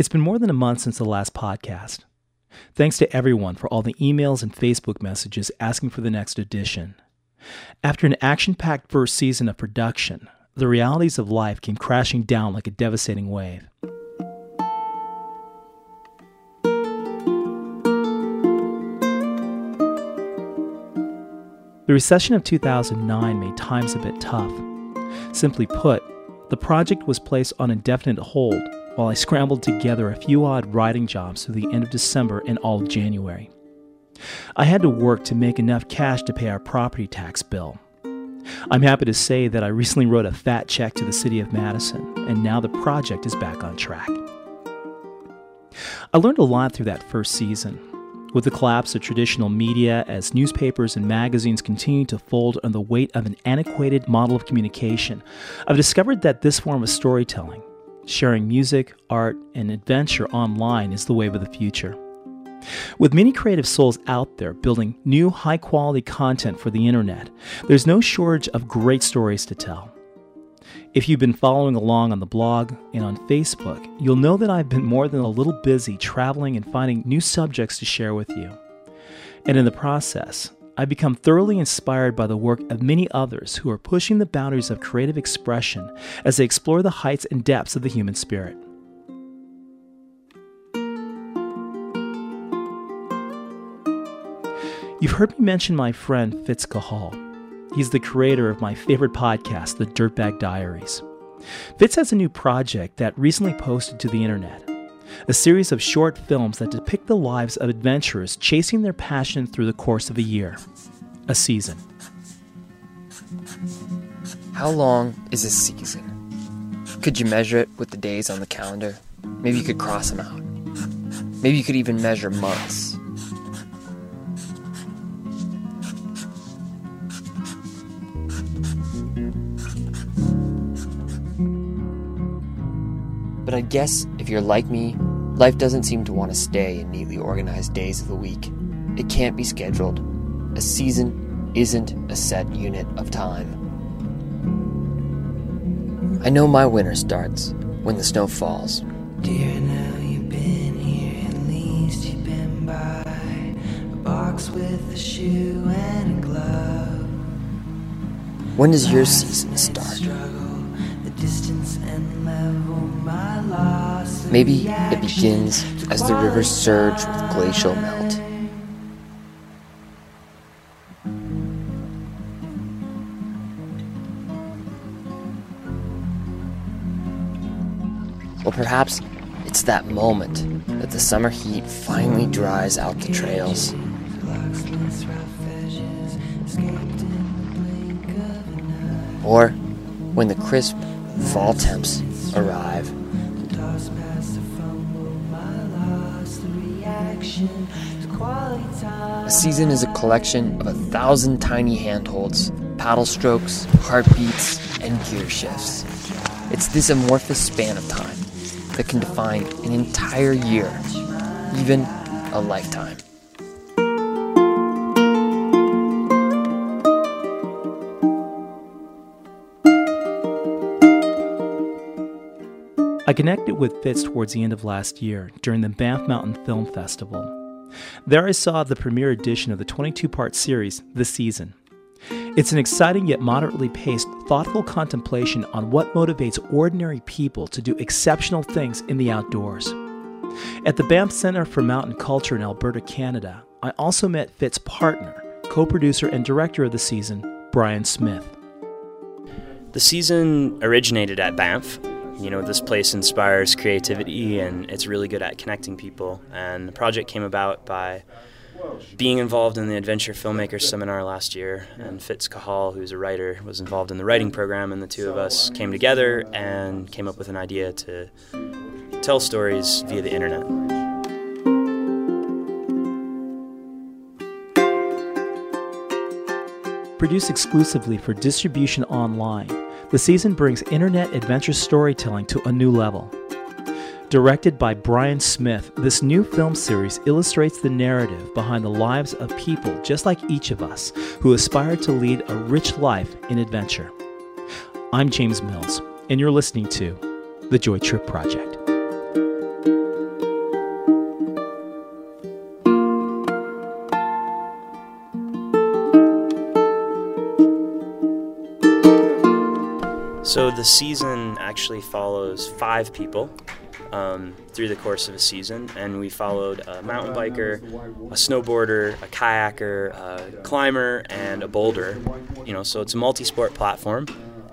It's been more than a month since the last podcast. Thanks to everyone for all the emails and Facebook messages asking for the next edition. After an action packed first season of production, the realities of life came crashing down like a devastating wave. The recession of 2009 made times a bit tough. Simply put, the project was placed on indefinite hold while I scrambled together a few odd writing jobs through the end of December and all of January. I had to work to make enough cash to pay our property tax bill. I'm happy to say that I recently wrote a fat check to the city of Madison, and now the project is back on track. I learned a lot through that first season. With the collapse of traditional media, as newspapers and magazines continue to fold under the weight of an antiquated model of communication, I've discovered that this form of storytelling, sharing music, art, and adventure online is the wave of the future. With many creative souls out there building new high quality content for the internet, there's no shortage of great stories to tell. If you've been following along on the blog and on Facebook, you'll know that I've been more than a little busy traveling and finding new subjects to share with you. And in the process, I've become thoroughly inspired by the work of many others who are pushing the boundaries of creative expression as they explore the heights and depths of the human spirit. You've heard me mention my friend Fitz Cahall. He's the creator of my favorite podcast, The Dirtbag Diaries. Fitz has a new project that recently posted to the internet a series of short films that depict the lives of adventurers chasing their passion through the course of a year, a season. How long is a season? Could you measure it with the days on the calendar? Maybe you could cross them out. Maybe you could even measure months. But I guess if you're like me, life doesn't seem to want to stay in neatly organized days of the week. It can't be scheduled. A season isn't a set unit of time. I know my winter starts when the snow falls. Dear, now you've been here, at least you've been by a box with a shoe and a glove. When does your season start? Maybe it begins as the rivers surge with glacial melt. Or perhaps it's that moment that the summer heat finally dries out the trails. Or when the crisp fall temps arrive. A season is a collection of a thousand tiny handholds, paddle strokes, heartbeats, and gear shifts. It's this amorphous span of time that can define an entire year, even a lifetime. I connected with Fitz towards the end of last year during the Banff Mountain Film Festival. There I saw the premiere edition of the 22 part series, The Season. It's an exciting yet moderately paced, thoughtful contemplation on what motivates ordinary people to do exceptional things in the outdoors. At the Banff Center for Mountain Culture in Alberta, Canada, I also met Fitz's partner, co producer, and director of the season, Bryan Smith. The season originated at Banff. You know, this place inspires creativity and it's really good at connecting people. And the project came about by being involved in the Adventure Filmmakers Seminar last year. And Fitz Cahall, who's a writer, was involved in the writing program. And the two of us came together and came up with an idea to tell stories via the internet. Produced exclusively for distribution online, the season brings internet adventure storytelling to a new level. Directed by Bryan Smith, this new film series illustrates the narrative behind the lives of people just like each of us who aspire to lead a rich life in adventure. I'm James Mills, and you're listening to The Joy Trip Project. So the season actually follows five people um, through the course of a season, and we followed a mountain biker, a snowboarder, a kayaker, a climber, and a boulder. You know, so it's a multi-sport platform,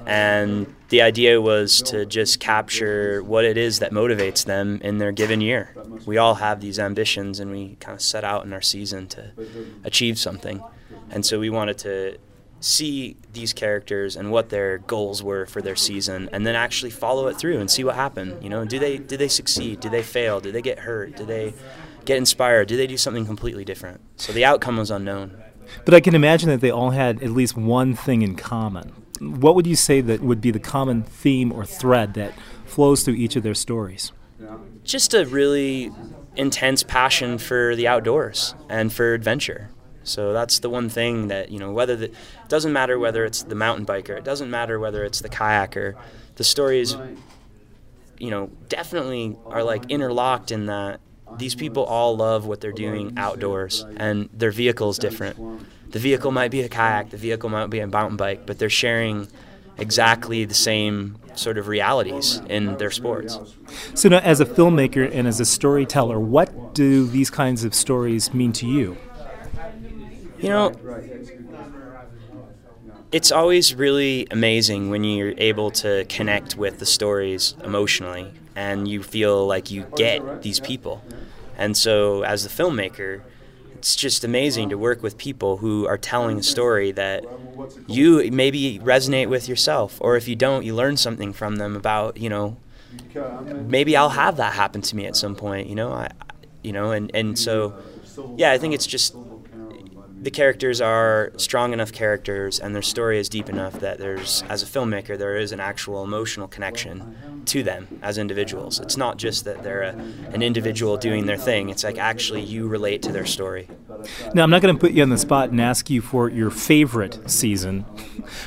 and the idea was to just capture what it is that motivates them in their given year. We all have these ambitions, and we kind of set out in our season to achieve something, and so we wanted to see these characters and what their goals were for their season and then actually follow it through and see what happened you know? Do they do they succeed? Do they fail? Do they get hurt? Do they get inspired? Do they do something completely different? So the outcome was unknown. But i can imagine that they all had at least one thing in common. What would you say that would be the common theme or thread that flows through each of their stories? Just a really intense passion for the outdoors and for adventure so that's the one thing that you know whether the, it doesn't matter whether it's the mountain biker, it doesn't matter whether it's the kayaker. The stories, you know, definitely are like interlocked in that these people all love what they're doing outdoors, and their vehicle is different. The vehicle might be a kayak, the vehicle might be a mountain bike, but they're sharing exactly the same sort of realities in their sports. So, now, as a filmmaker and as a storyteller, what do these kinds of stories mean to you? You know, it's always really amazing when you're able to connect with the stories emotionally and you feel like you get these people. And so, as a filmmaker, it's just amazing to work with people who are telling a story that you maybe resonate with yourself, or if you don't, you learn something from them about, you know, maybe I'll have that happen to me at some point, you know, I, you know, and, and so, yeah, I think it's just the characters are strong enough characters and their story is deep enough that there's as a filmmaker there is an actual emotional connection to them as individuals. It's not just that they're a, an individual doing their thing. It's like actually you relate to their story. Now i'm not going to put you on the spot and ask you for your favorite season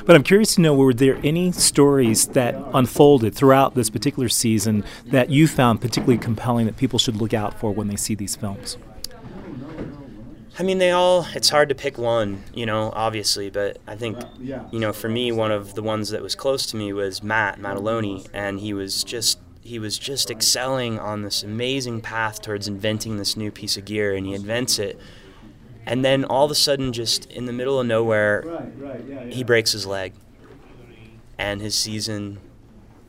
but i'm curious to know were there any stories that unfolded throughout this particular season that you found particularly compelling that people should look out for when they see these films I mean, they all, it's hard to pick one, you know, obviously, but I think, you know, for me, one of the ones that was close to me was Matt Mataloni, and he was just, he was just excelling on this amazing path towards inventing this new piece of gear, and he invents it. And then all of a sudden, just in the middle of nowhere, he breaks his leg. And his season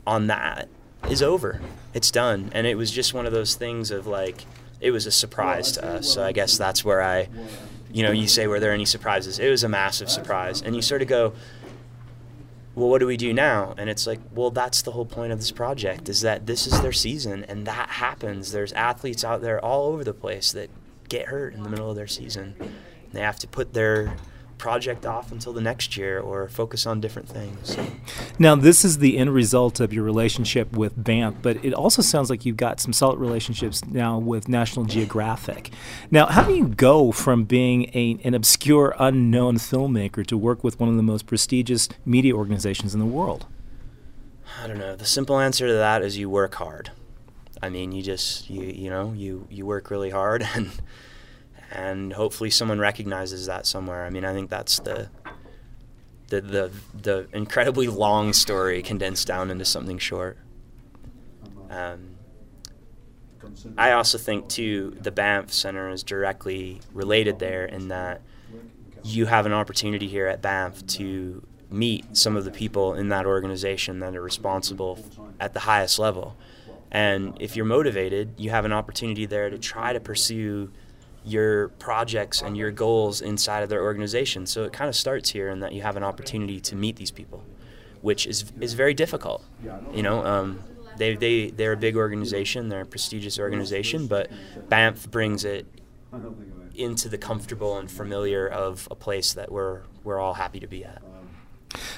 on that is over. It's done. And it was just one of those things of like, it was a surprise to us. So I guess that's where I, you know, you say, were there any surprises? It was a massive surprise. And you sort of go, well, what do we do now? And it's like, well, that's the whole point of this project is that this is their season and that happens. There's athletes out there all over the place that get hurt in the middle of their season. And they have to put their project off until the next year or focus on different things. Now, this is the end result of your relationship with Banff, but it also sounds like you've got some solid relationships now with National Geographic. Now, how do you go from being a, an obscure, unknown filmmaker to work with one of the most prestigious media organizations in the world? I don't know. The simple answer to that is you work hard. I mean, you just you you know you you work really hard and and hopefully someone recognizes that somewhere. I mean, I think that's the the the, the incredibly long story condensed down into something short. Um, I also think too the Banff Center is directly related there in that you have an opportunity here at Banff to meet some of the people in that organization that are responsible at the highest level. And if you're motivated, you have an opportunity there to try to pursue your projects and your goals inside of their organization. So it kind of starts here in that you have an opportunity to meet these people, which is is very difficult. You know, um, they they they're a big organization, they're a prestigious organization, but Banff brings it into the comfortable and familiar of a place that we're we're all happy to be at.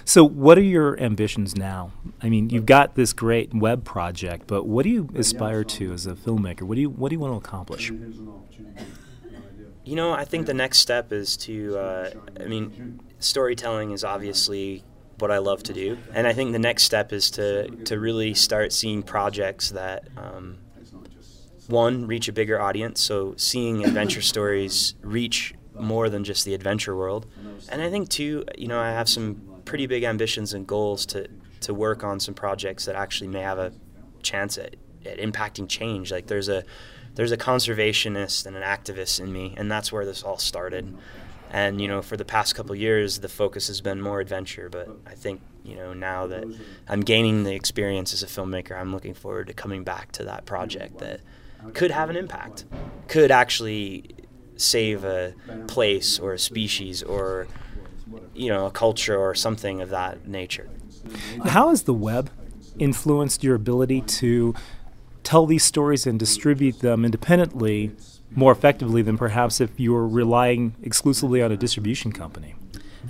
So, what are your ambitions now? I mean, you've got this great web project, but what do you aspire to as a filmmaker? What do you what do you want to accomplish? You know, I think the next step is to, uh, I mean, storytelling is obviously what I love to do, and I think the next step is to to really start seeing projects that. Um, one, reach a bigger audience, so seeing adventure stories reach more than just the adventure world. And I think, two, you know, I have some pretty big ambitions and goals to, to work on some projects that actually may have a chance at, at impacting change. Like there's a there's a conservationist and an activist in me, and that's where this all started. And you know, for the past couple years, the focus has been more adventure. But I think you know now that I'm gaining the experience as a filmmaker, I'm looking forward to coming back to that project that could have an impact, could actually save a place or a species or you know a culture or something of that nature. How has the web influenced your ability to tell these stories and distribute them independently more effectively than perhaps if you were relying exclusively on a distribution company?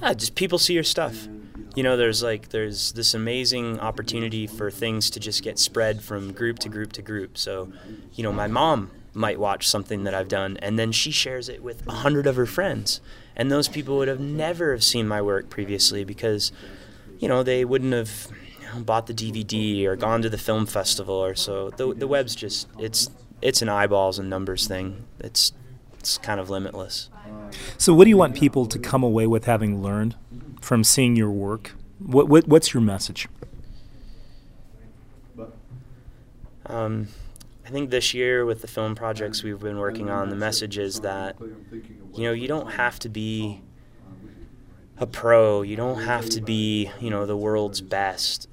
Yeah, just people see your stuff. You know, there's like there's this amazing opportunity for things to just get spread from group to group to group. So, you know, my mom might watch something that I've done and then she shares it with a hundred of her friends. And those people would have never have seen my work previously because, you know, they wouldn't have bought the DVD or gone to the film festival or so. The the web's just it's it's an eyeballs and numbers thing. It's it's kind of limitless. So, what do you want people to come away with having learned from seeing your work? What, what what's your message? Um, I think this year with the film projects we've been working on, the message is that you know you don't have to be a pro. You don't have to be you know the world's best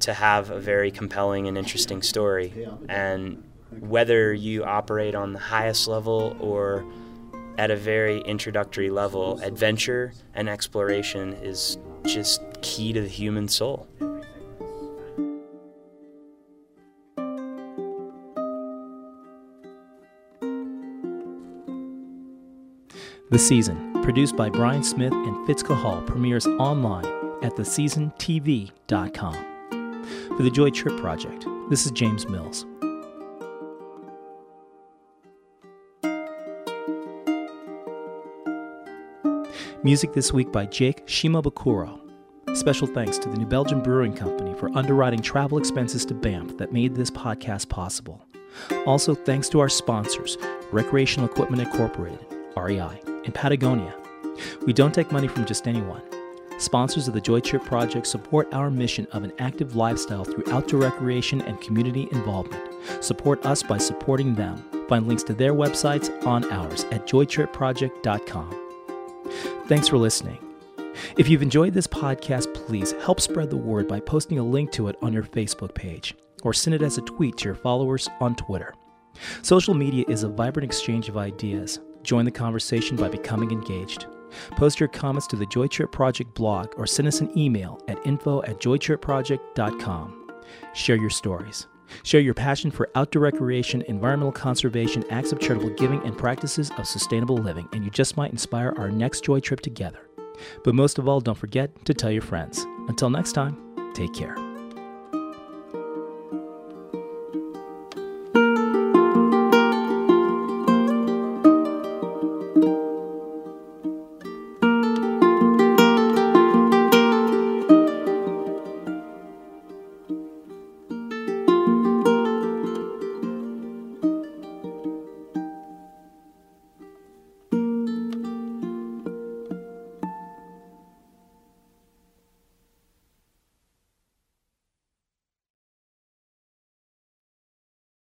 to have a very compelling and interesting story. And whether you operate on the highest level or at a very introductory level, adventure and exploration is just key to the human soul. The Season, produced by Bryan Smith and Fitz Cahall, premieres online at theseasontv.com. For the Joy Trip Project, this is James Mills. Music this week by Jake Shimabukuro. Special thanks to the New Belgium Brewing Company for underwriting travel expenses to Banff that made this podcast possible. Also, thanks to our sponsors, Recreational Equipment Incorporated, REI, and Patagonia. We don't take money from just anyone. Sponsors of the Joy Trip Project support our mission of an active lifestyle through outdoor recreation and community involvement. Support us by supporting them. Find links to their websites on ours at joytripproject.com. Thanks for listening. If you've enjoyed this podcast, please help spread the word by posting a link to it on your Facebook page or send it as a tweet to your followers on Twitter. Social media is a vibrant exchange of ideas. Join the conversation by becoming engaged. Post your comments to the Joy Trip Project blog or send us an email at info at joytripproject.com. Share your stories. Share your passion for outdoor recreation, environmental conservation, acts of charitable giving, and practices of sustainable living, and you just might inspire our next joy trip together. But most of all, don't forget to tell your friends. Until next time, take care.